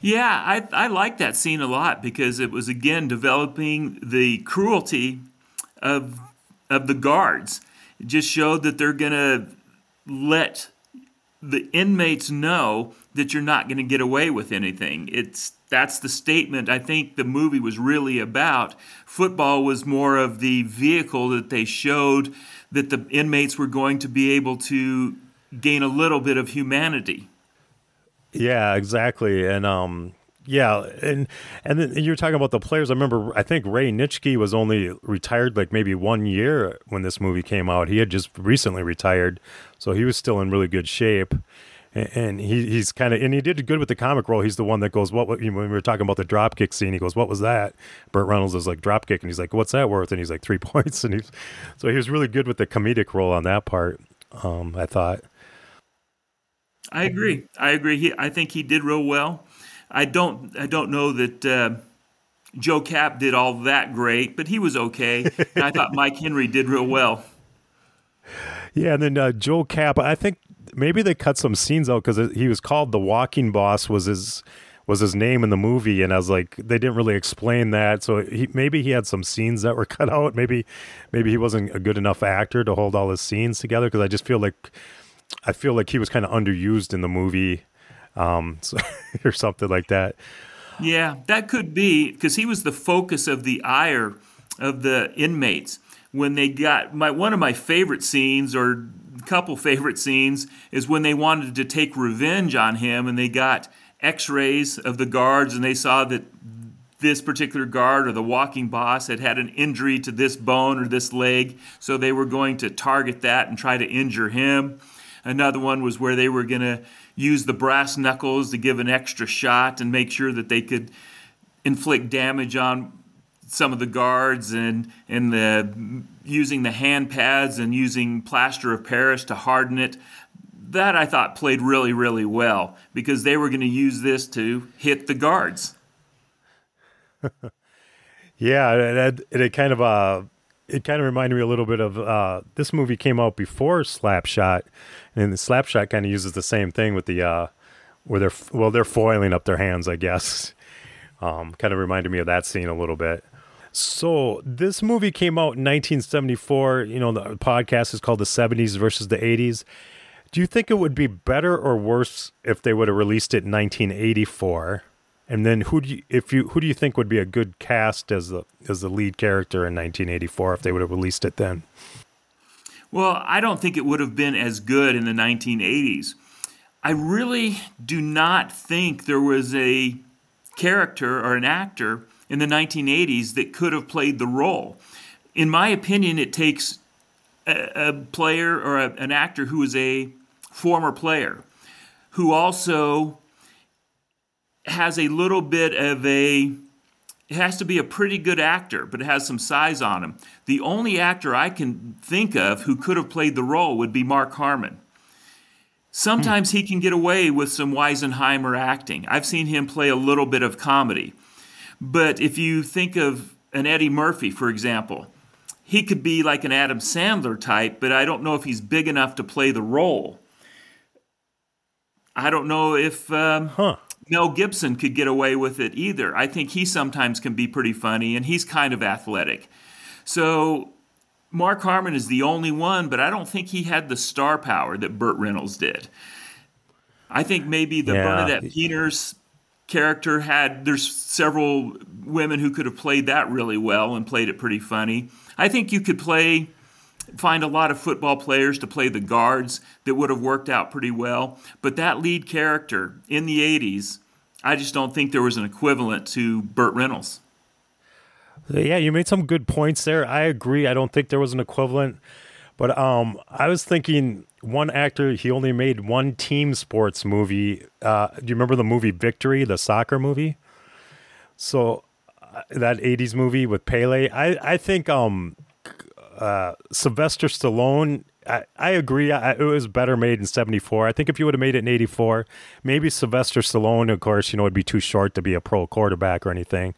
[SPEAKER 5] Yeah, I I like that scene a lot because it was again developing the cruelty of of the guards. It just showed that they're going to let the inmates know that you're not going to get away with anything. It's that's the statement I think the movie was really about. Football was more of the vehicle that they showed that the inmates were going to be able to gain a little bit of humanity.
[SPEAKER 4] Yeah, exactly. And um yeah, and and then you're talking about the players. I remember, I think Ray Nitschke was only retired like maybe one year when this movie came out. He had just recently retired, so he was still in really good shape. And, he, he's kind of and he did good with the comic role. He's the one that goes, "What?" when we were talking about the drop kick scene, he goes, "What was that?" Burt Reynolds is like drop kick, and he's like, "What's that worth?" And he's like, three points." And he's so he was really good with the comedic role on that part. Um, I thought.
[SPEAKER 5] I agree. I agree. He, I think he did real well. I don't I don't know that uh, Joe Kapp did all that great, but he was okay. and I thought Mike Henry did real well.
[SPEAKER 4] Yeah, and then uh, Joe Kapp, I think maybe they cut some scenes out because he was called the Walking Boss was his was his name in the movie, and I was like, they didn't really explain that, so he, maybe he had some scenes that were cut out. Maybe maybe he wasn't a good enough actor to hold all his scenes together because I just feel like I feel like he was kind of underused in the movie, um, so, or something like that.
[SPEAKER 5] Yeah, that could be because he was the focus of the ire of the inmates when they got my one of my favorite scenes or couple favorite scenes is when they wanted to take revenge on him and they got x-rays of the guards and they saw that this particular guard or the walking boss had had an injury to this bone or this leg so they were going to target that and try to injure him another one was where they were going to use the brass knuckles to give an extra shot and make sure that they could inflict damage on some of the guards and and the using the hand pads and using plaster of Paris to harden it. That I thought played really really well because they were going to use this to hit the guards.
[SPEAKER 4] yeah, it, it, it, kind of uh it kind of reminded me a little bit of uh, this movie came out before Slapshot, and the Slapshot kind of uses the same thing with the uh, where they're well they're foiling up their hands, I guess. Um, kind of reminded me of that scene a little bit. So this movie came out in 1974. You know, the podcast is called "The 70s versus the 80s." Do you think it would be better or worse if they would have released it in 1984? And then who do you, if you who do you think would be a good cast as the as the lead character in 1984 if they would have released it then?
[SPEAKER 5] Well, I don't think it would have been as good in the 1980s. I really do not think there was a character or an actor in the 1980s that could have played the role. In my opinion, it takes a, a player or a, an actor who is a former player who also has a little bit of a it has to be a pretty good actor, but it has some size on him. The only actor I can think of who could have played the role would be Mark Harmon. Sometimes hmm. he can get away with some Weisenheimer acting. I've seen him play a little bit of comedy. But if you think of an Eddie Murphy, for example, he could be like an Adam Sandler type, but I don't know if he's big enough to play the role. I don't know if um, huh. Mel Gibson could get away with it either. I think he sometimes can be pretty funny, and he's kind of athletic. So Mark Harmon is the only one, but I don't think he had the star power that Burt Reynolds did. I think maybe the yeah. Bernadette Peters character had there's several women who could have played that really well and played it pretty funny. I think you could play find a lot of football players to play the guards that would have worked out pretty well. But that lead character in the 80s, I just don't think there was an equivalent to Burt Reynolds.
[SPEAKER 4] Yeah, you made some good points there. I agree. I don't think there was an equivalent. But um, I was thinking one actor, he only made one team sports movie. Uh, do you remember the movie Victory, the soccer movie? So uh, that 80s movie with Pele. I, I think um, uh, Sylvester Stallone. I, I agree. I, it was better made in '74. I think if you would have made it in '84, maybe Sylvester Stallone, of course, you know, would be too short to be a pro quarterback or anything.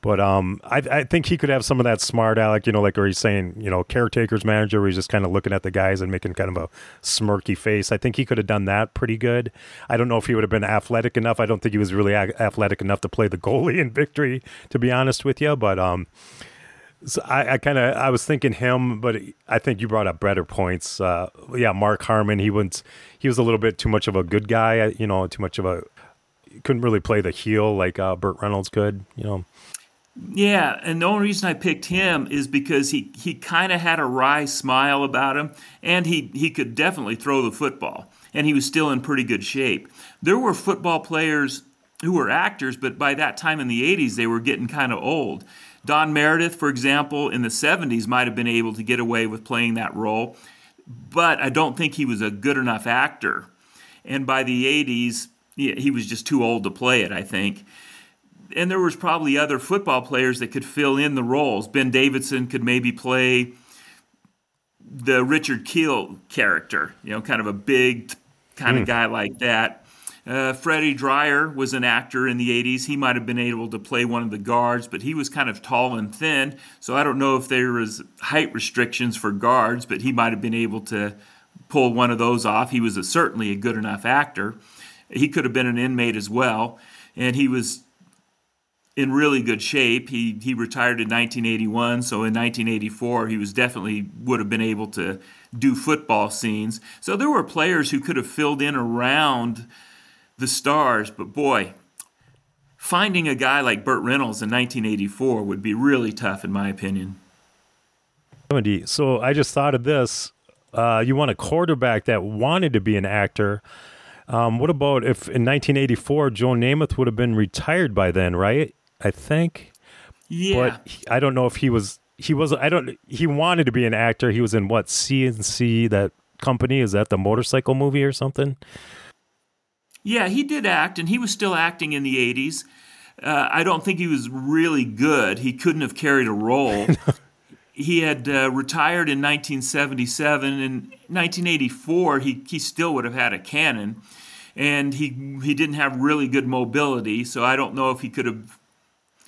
[SPEAKER 4] But um, I, I think he could have some of that smart aleck, you know, like where he's saying, you know, caretaker's manager, where he's just kind of looking at the guys and making kind of a smirky face. I think he could have done that pretty good. I don't know if he would have been athletic enough. I don't think he was really a- athletic enough to play the goalie in victory, to be honest with you. But um, so I, I kind of I was thinking him, but I think you brought up better points. Uh, yeah, Mark Harmon. He was he was a little bit too much of a good guy. You know, too much of a couldn't really play the heel like uh, Burt Reynolds could. You know.
[SPEAKER 5] Yeah, and the only reason I picked him is because he, he kind of had a wry smile about him, and he, he could definitely throw the football, and he was still in pretty good shape. There were football players who were actors, but by that time in the 80s, they were getting kind of old. Don Meredith, for example, in the 70s might have been able to get away with playing that role, but I don't think he was a good enough actor. And by the 80s, he was just too old to play it, I think. And there was probably other football players that could fill in the roles. Ben Davidson could maybe play the Richard Kiel character, you know, kind of a big kind mm. of hmm. guy like that. Uh, Freddie Dryer was an actor in the 80s. He might have been able to play one of the guards, but he was kind of tall and thin. So I don't know if there was height restrictions for guards, but he might have been able to pull one of those off. He was a, certainly a good enough actor. He could have been an inmate as well, and he was in really good shape. He he retired in 1981, so in 1984 he was definitely would have been able to do football scenes. So there were players who could have filled in around the stars, but boy, finding a guy like Burt Reynolds in 1984 would be really tough, in my opinion.
[SPEAKER 4] So I just thought of this. Uh, you want a quarterback that wanted to be an actor. Um, what about if in 1984 Joe Namath would have been retired by then, right? I think.
[SPEAKER 5] Yeah.
[SPEAKER 4] But he, I don't know if he was. He was. I don't. He wanted to be an actor. He was in what CNC that company is that the motorcycle movie or something?
[SPEAKER 5] Yeah, he did act, and he was still acting in the 80s. Uh, I don't think he was really good. He couldn't have carried a role. he had uh, retired in 1977. In 1984, he, he still would have had a cannon, and he he didn't have really good mobility. So I don't know if he could have.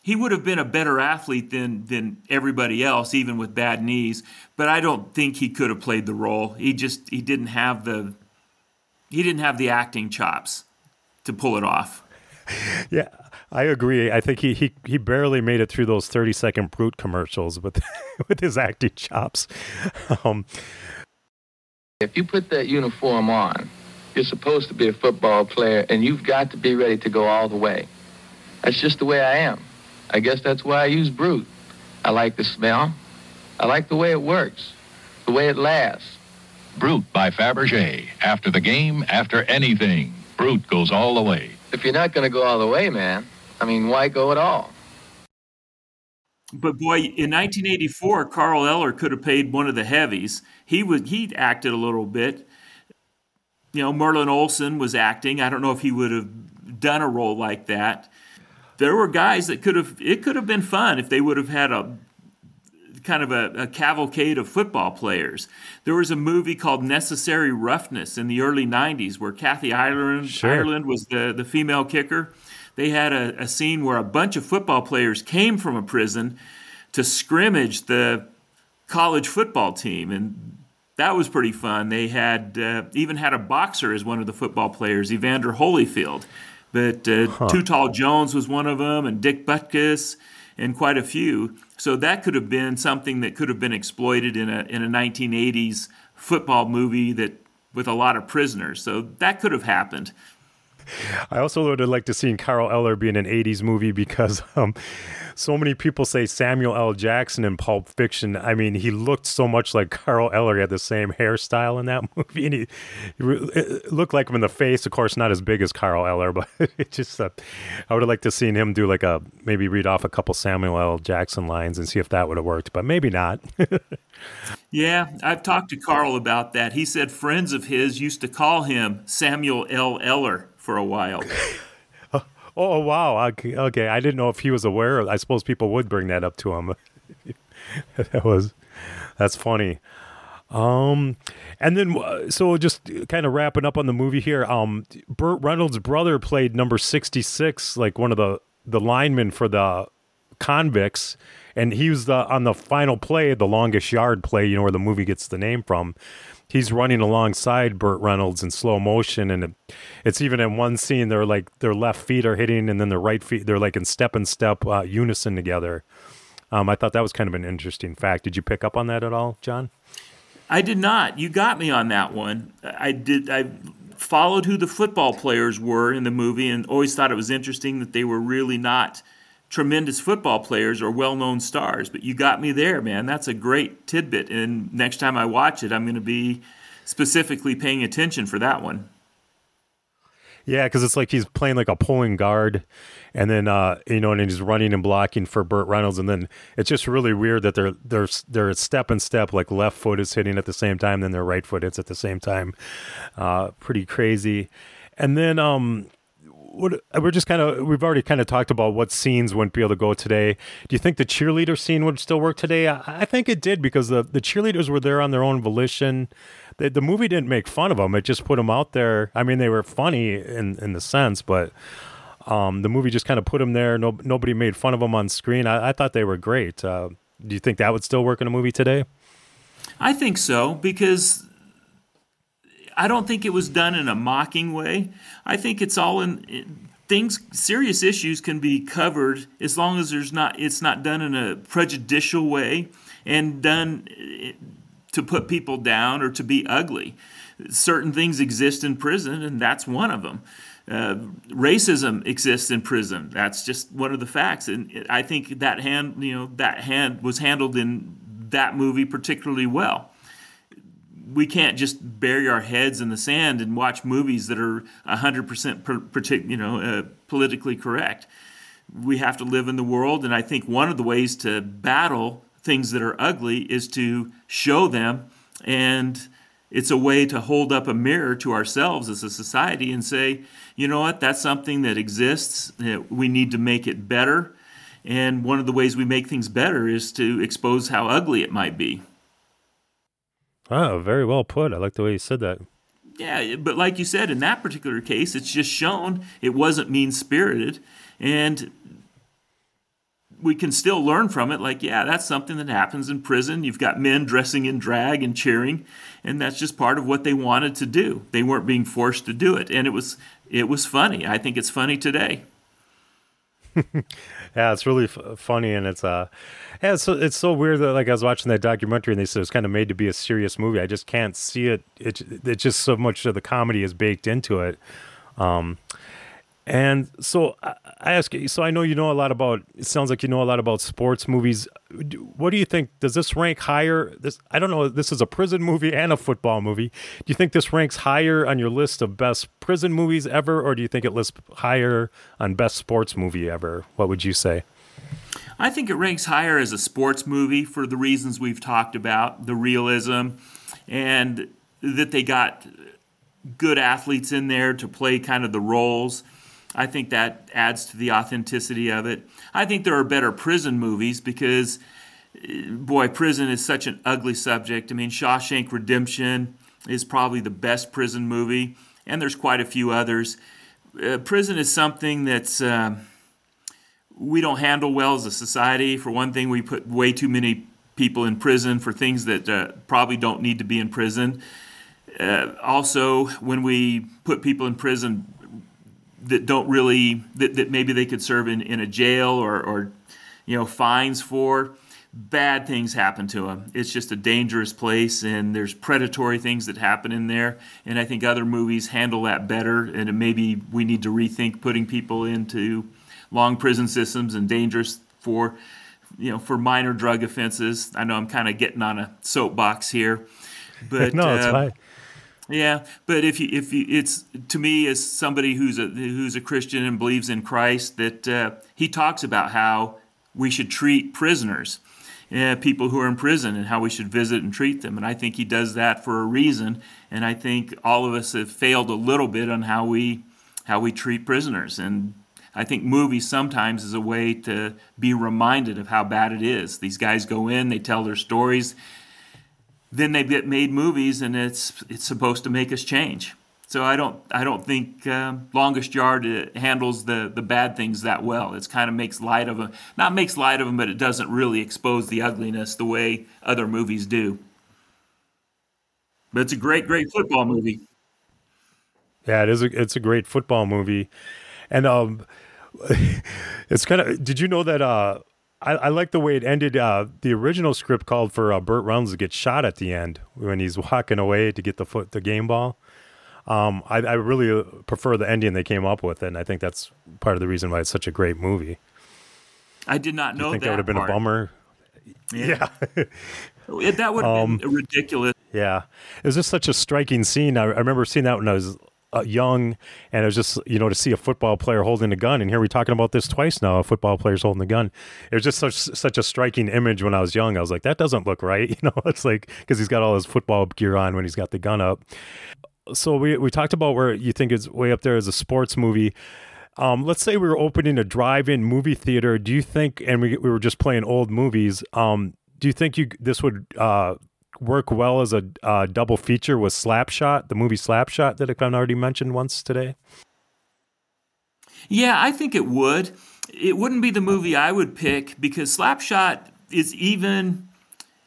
[SPEAKER 5] He would have been a better athlete than than everybody else, even with bad knees. But I don't think he could have played the role. He just he didn't have the he didn't have the acting chops to pull it off.
[SPEAKER 4] Yeah, I agree. I think he, he, he barely made it through those 30 second Brut commercials with with his acting chops. Um,
[SPEAKER 9] if you put that uniform on, you're supposed to be a football player and you've got to be ready to go all the way. That's just the way I am. I guess that's why I use Brut. I like the smell. I like the way it works, the way it lasts.
[SPEAKER 10] Brut by Fabergé. After the game, after anything, Brut goes all the way.
[SPEAKER 9] If you're not going to go all the way, man, I mean, why go at all?
[SPEAKER 5] But boy, in 1984, Carl Eller could have paid one of the heavies. He would he acted a little bit. You know, Merlin Olsen was acting. I don't know if he would have done a role like that. There were guys that could have. It could have been fun if they would have had a kind of a, a, cavalcade of football players. There was a movie called Necessary Roughness in the early 90s where Kathy Ireland, sure. Ireland was the, the female kicker. They had a, a scene where a bunch of football players came from a prison to scrimmage the college football team. And that was pretty fun. They had uh, even had a boxer as one of the football players, Evander Holyfield. But uh, huh. Too Tall Jones was one of them, and Dick Butkus, and quite a few. So that could have been something that could have been exploited in a in a 1980s football movie that with a lot of prisoners. So that could have happened.
[SPEAKER 4] I also would have liked to seen Carl Eller be in an 80s movie because um, so many people say Samuel L. Jackson in Pulp Fiction. I mean, he looked so much like Carl Eller. He had the same hairstyle in that movie, and he, he looked like him in the face. Of course, not as big as Carl Eller, but it just uh, I would have liked to seen him do like a maybe read off a couple Samuel L. Jackson lines and see if that would have worked, but maybe not.
[SPEAKER 5] yeah, I've talked to Carl about that. He said friends of his used to call him Samuel L. Eller for a while.
[SPEAKER 4] oh wow! Okay, I didn't know if he was aware. Of, I suppose people would bring that up to him. that was that's funny. Um, and then so just kind of wrapping up on the movie here. Um, Burt Reynolds' brother played number sixty six, like one of the the linemen for the convicts, and he was the on the final play, the longest yard play. You know where the movie gets the name from he's running alongside Burt Reynolds in slow motion, and it's even in one scene they're like their left feet are hitting, and then their right feet they're like in step and step uh, unison together. Um, I thought that was kind of an interesting fact. Did you pick up on that at all, John?
[SPEAKER 5] I did not. You got me on that one. I did. I followed who the football players were in the movie, and always thought it was interesting that they were really not tremendous football players or well-known stars. But you got me there, man. That's a great tidbit. And next time I watch it, I'm going to be specifically paying attention for that one.
[SPEAKER 4] Yeah, because it's like he's playing like a pulling guard, and then uh, you know, and he's running and blocking for Burt Reynolds, and then it's just really weird that they're they're they're step and step, like left foot is hitting at the same time, then their right foot hits at the same time. Uh, pretty crazy. And then um, what we're just kind of we've already kind of talked about what scenes wouldn't be able to go today. Do you think the cheerleader scene would still work today? I, I think it did because the the cheerleaders were there on their own volition. the, the movie didn't make fun of them. It just put them out there. I mean, they were funny in in the sense, but um, the movie just kind of put them there. No, nobody made fun of them on screen. I, I thought they were great. Uh, do you think that would still work in a movie today?
[SPEAKER 5] I think so because I don't think it was done in a mocking way. I think it's all in things serious issues can be covered as long as there's not it's not done in a prejudicial way and done eh, to put people down or to be ugly. Certain things exist in prison, and that's one of them. Uh, racism exists in prison. That's just one of the facts, and I think that hand, you know, that hand was handled in that movie particularly well. We can't just bury our heads in the sand and watch movies that are 100% per, you know, uh, politically correct. We have to live in the world, and I think one of the ways to battle things that are ugly is to show them and it's a way to hold up a mirror to ourselves as a society and say, you know what, that's something that exists. We need to make it better. And one of the ways we make things better is to expose how ugly it might be.
[SPEAKER 4] Oh, very well put. I like the way you said that.
[SPEAKER 5] Yeah, but like you said, in that particular case, it's just shown it wasn't mean spirited. And we can still learn from it like yeah that's something that happens in prison you've got men dressing in drag and cheering and that's just part of what they wanted to do they weren't being forced to do it and it was it was funny i think it's funny today
[SPEAKER 4] yeah it's really f- funny and it's uh yeah it's so, it's so weird that like i was watching that documentary and they said it's kind of made to be a serious movie. I just can't see it. It it's just so much of the comedy is baked into it. Um and so I ask you, so I know you know a lot about, it sounds like you know a lot about sports movies. What do you think? Does this rank higher? This, I don't know, this is a prison movie and a football movie. Do you think this ranks higher on your list of best prison movies ever, or do you think it lists higher on best sports movie ever? What would you say?
[SPEAKER 5] I think it ranks higher as a sports movie for the reasons we've talked about the realism and that they got good athletes in there to play kind of the roles I think that adds to the authenticity of it. I think there are better prison movies because, boy, prison is such an ugly subject. I mean, Shawshank Redemption is probably the best prison movie, and there's quite a few others. Uh, prison is something that's uh, we don't handle well as a society. For one thing, we put way too many people in prison for things that uh, probably don't need to be in prison. Uh, also, when we put people in prison that don't really that, that maybe they could serve in, in a jail or, or you know fines for bad things happen to them it's just a dangerous place and there's predatory things that happen in there and i think other movies handle that better and maybe we need to rethink putting people into long prison systems and dangerous for you know for minor drug offenses i know i'm kind of getting on a soapbox here but
[SPEAKER 4] no, it's uh, fine.
[SPEAKER 5] Yeah, but if you if you, it's to me as somebody who's a who's a Christian and believes in Christ that uh, he talks about how we should treat prisoners, uh, people who are in prison, and how we should visit and treat them. And I think he does that for a reason. And I think all of us have failed a little bit on how we how we treat prisoners. And I think movies sometimes is a way to be reminded of how bad it is. These guys go in, they tell their stories then they get made movies, and it's it's supposed to make us change. So I don't I don't think uh, Longest Yard uh, handles the the bad things that well. It's kind of makes light of them, not makes light of them, but it doesn't really expose the ugliness the way other movies do. But it's a great great football movie.
[SPEAKER 4] Yeah, it is. A, it's a great football movie, and um, it's kind of. Did you know that uh, I, I like the way it ended. Uh, the original script called for uh, Burt Reynolds to get shot at the end when he's walking away to get the foot the game ball. Um, I, I, really uh, prefer the ending they came up with, and I think that's part of the reason why it's such a great movie.
[SPEAKER 5] I did not know
[SPEAKER 4] you think
[SPEAKER 5] that.
[SPEAKER 4] that would have been
[SPEAKER 5] part.
[SPEAKER 4] a bummer.
[SPEAKER 5] Yeah, yeah. that would have um, been ridiculous.
[SPEAKER 4] Yeah, it was just such a striking scene. I, I remember seeing that when I was uh, young, and it was just you know to see a football player holding a gun, and here we're talking about this twice now. A football player's holding a gun. It was just such such a striking image when I was young. I was like, that doesn't look right, you know. It's like because he's got all his football gear on when he's got the gun up. So we we talked about where you think is way up there as a sports movie. Um, let's say we were opening a drive-in movie theater. Do you think, and we we were just playing old movies? Um, do you think you this would uh, work well as a uh, double feature with Slapshot, the movie Slapshot that I've already mentioned once today?
[SPEAKER 5] Yeah, I think it would. It wouldn't be the movie I would pick because Slapshot is even,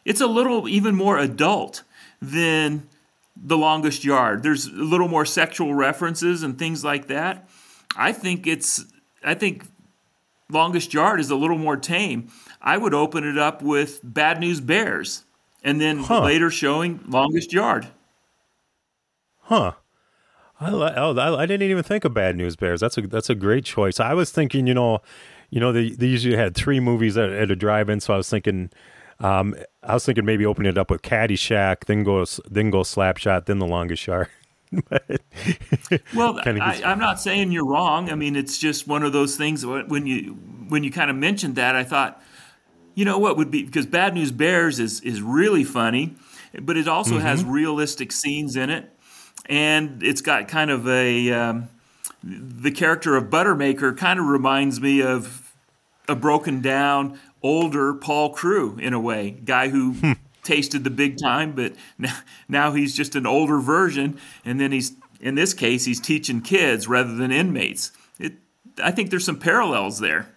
[SPEAKER 5] it's a little even more adult than The Longest Yard. There's a little more sexual references and things like that. I think it's, I think Longest Yard is a little more tame. I would open it up with Bad News Bears and then huh. later showing Longest Yard.
[SPEAKER 4] Huh. I, oh, I didn't even think of Bad News Bears. That's a that's a great choice. I was thinking, you know, you know, they, they usually had three movies at, at a drive-in, so I was thinking, um, I was thinking maybe opening it up with Caddyshack, then go then go Slapshot, then The Longest Yard.
[SPEAKER 5] well, I, am not saying you're wrong. I mean, it's just one of those things. When you when you kind of mentioned that, I thought, you know, what would be because Bad News Bears is is really funny, but it also mm-hmm. has realistic scenes in it and it's got kind of a um, the character of Buttermaker kind of reminds me of a broken down older Paul Crewe in a way, guy who hmm. tasted the big time, but now, now he's just an older version, and then he's in this case he's teaching kids rather than inmates. It, I think there's some parallels there.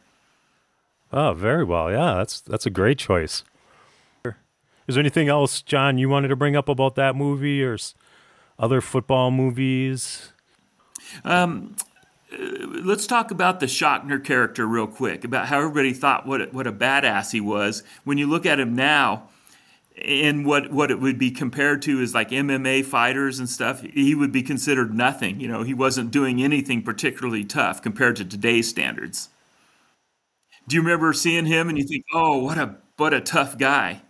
[SPEAKER 4] Oh, very well. Yeah, that's that's a great choice. Is there anything else, John, you wanted to bring up about that movie, or other football movies?
[SPEAKER 5] Um, uh, let's talk about the Shockner character real quick. About how everybody thought what a, what a badass he was. When you look at him now, and what what it would be compared to is like MMA fighters and stuff, he would be considered nothing. You know, he wasn't doing anything particularly tough compared to today's standards. Do you remember seeing him and you think, oh, what a but a tough guy?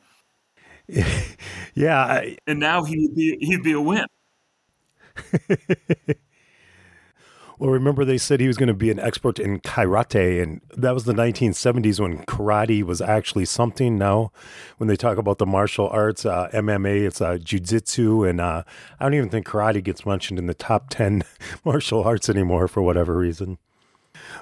[SPEAKER 4] yeah. I,
[SPEAKER 5] and now he would be he'd be a wimp.
[SPEAKER 4] well, remember they said he was going to be an expert in karate, and that was the 1970s when karate was actually something. Now, when they talk about the martial arts, uh, MMA, it's uh, jujitsu, and uh, I don't even think karate gets mentioned in the top 10 martial arts anymore for whatever reason.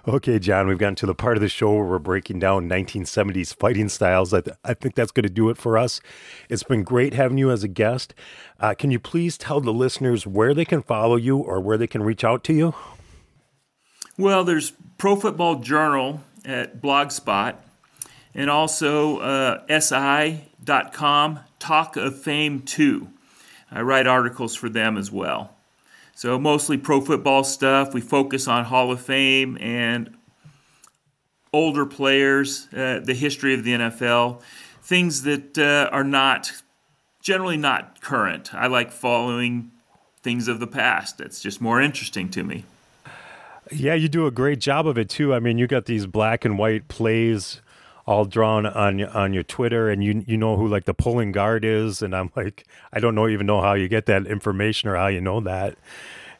[SPEAKER 4] Okay, John, we've gotten to the part of the show where we're breaking down 1970s fighting styles. I, th- I think that's going to do it for us. It's been great having you as a guest. Uh, can you please tell the listeners where they can follow you or where they can reach out to you?
[SPEAKER 5] Well, there's Pro Football Journal at Blogspot and also uh, SI.com, Talk of Fame 2. I write articles for them as well. So mostly pro football stuff. We focus on Hall of Fame and older players, uh, the history of the NFL, things that uh, are not generally not current. I like following things of the past. That's just more interesting to me.
[SPEAKER 4] Yeah, you do a great job of it too. I mean, you got these black and white plays all drawn on on your Twitter, and you you know who like the pulling guard is, and I'm like, I don't know even know how you get that information or how you know that,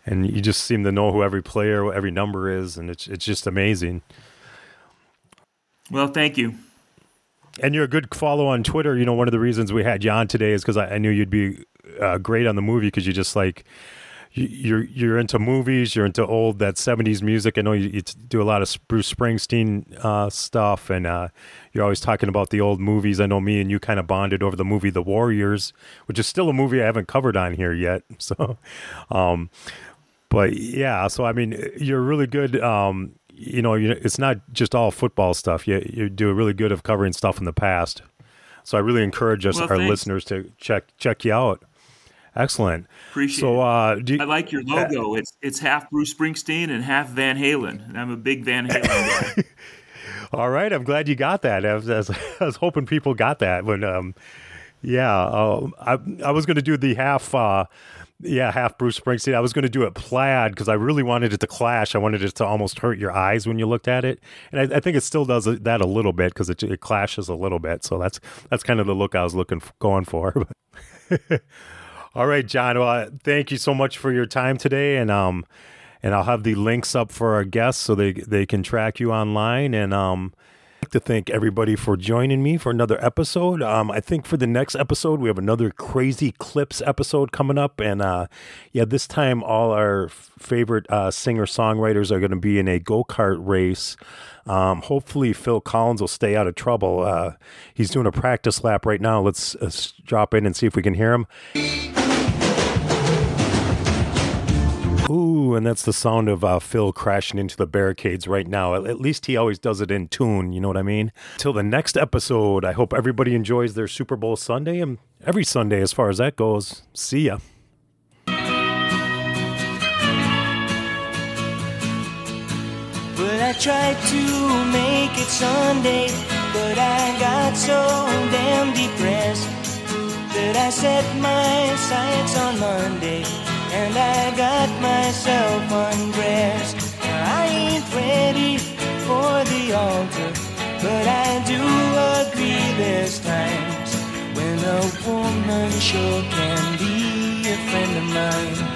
[SPEAKER 4] and you just seem to know who every player, every number is, and it's it's just amazing.
[SPEAKER 5] Well, thank you.
[SPEAKER 4] And you're a good follow on Twitter. You know, one of the reasons we had you on today is because I, I, knew you'd be uh, great on the movie because you just like you're you're into movies, you're into old that '70s music. I know you, you do a lot of Bruce Springsteen uh, stuff, and uh, you're always talking about the old movies. I know me and you kind of bonded over the movie The Warriors, which is still a movie I haven't covered on here yet. So, um, but yeah, so I mean, you're really good. Um, you know, you, it's not just all football stuff. You you do really good of covering stuff in the past. So I really encourage us, well, our thanks. listeners, to check check you out. Excellent.
[SPEAKER 5] Appreciate so, uh, you, I like your logo. It's it's half Bruce Springsteen and half Van Halen. And I'm a big Van Halen guy.
[SPEAKER 4] All right, I'm glad you got that. I was, I was, I was hoping people got that when, um, yeah, uh, I I was going to do the half. Uh, yeah, half Bruce Springsteen. I was going to do it plaid because I really wanted it to clash. I wanted it to almost hurt your eyes when you looked at it, and I, I think it still does that a little bit because it, it, clashes a little bit. So that's that's kind of the look I was looking for, going for. All right, John. Well, thank you so much for your time today, and um, and I'll have the links up for our guests so they they can track you online, and um, like to thank everybody for joining me for another episode. Um, I think for the next episode, we have another crazy clips episode coming up. And uh, yeah, this time all our favorite uh, singer songwriters are going to be in a go kart race. Um, hopefully, Phil Collins will stay out of trouble. Uh, he's doing a practice lap right now. Let's, let's drop in and see if we can hear him. Ooh, and that's the sound of uh, Phil crashing into the barricades right now. At, at least he always does it in tune, you know what I mean? Till the next episode, I hope everybody enjoys their Super Bowl Sunday and every Sunday as far as that goes. See ya.
[SPEAKER 6] Well, I tried to make it Sunday, but I got so damn depressed that I set my sights on Monday and I got myself undressed. I ain't ready for the altar, but I do agree there's times when a woman sure can be a friend of mine.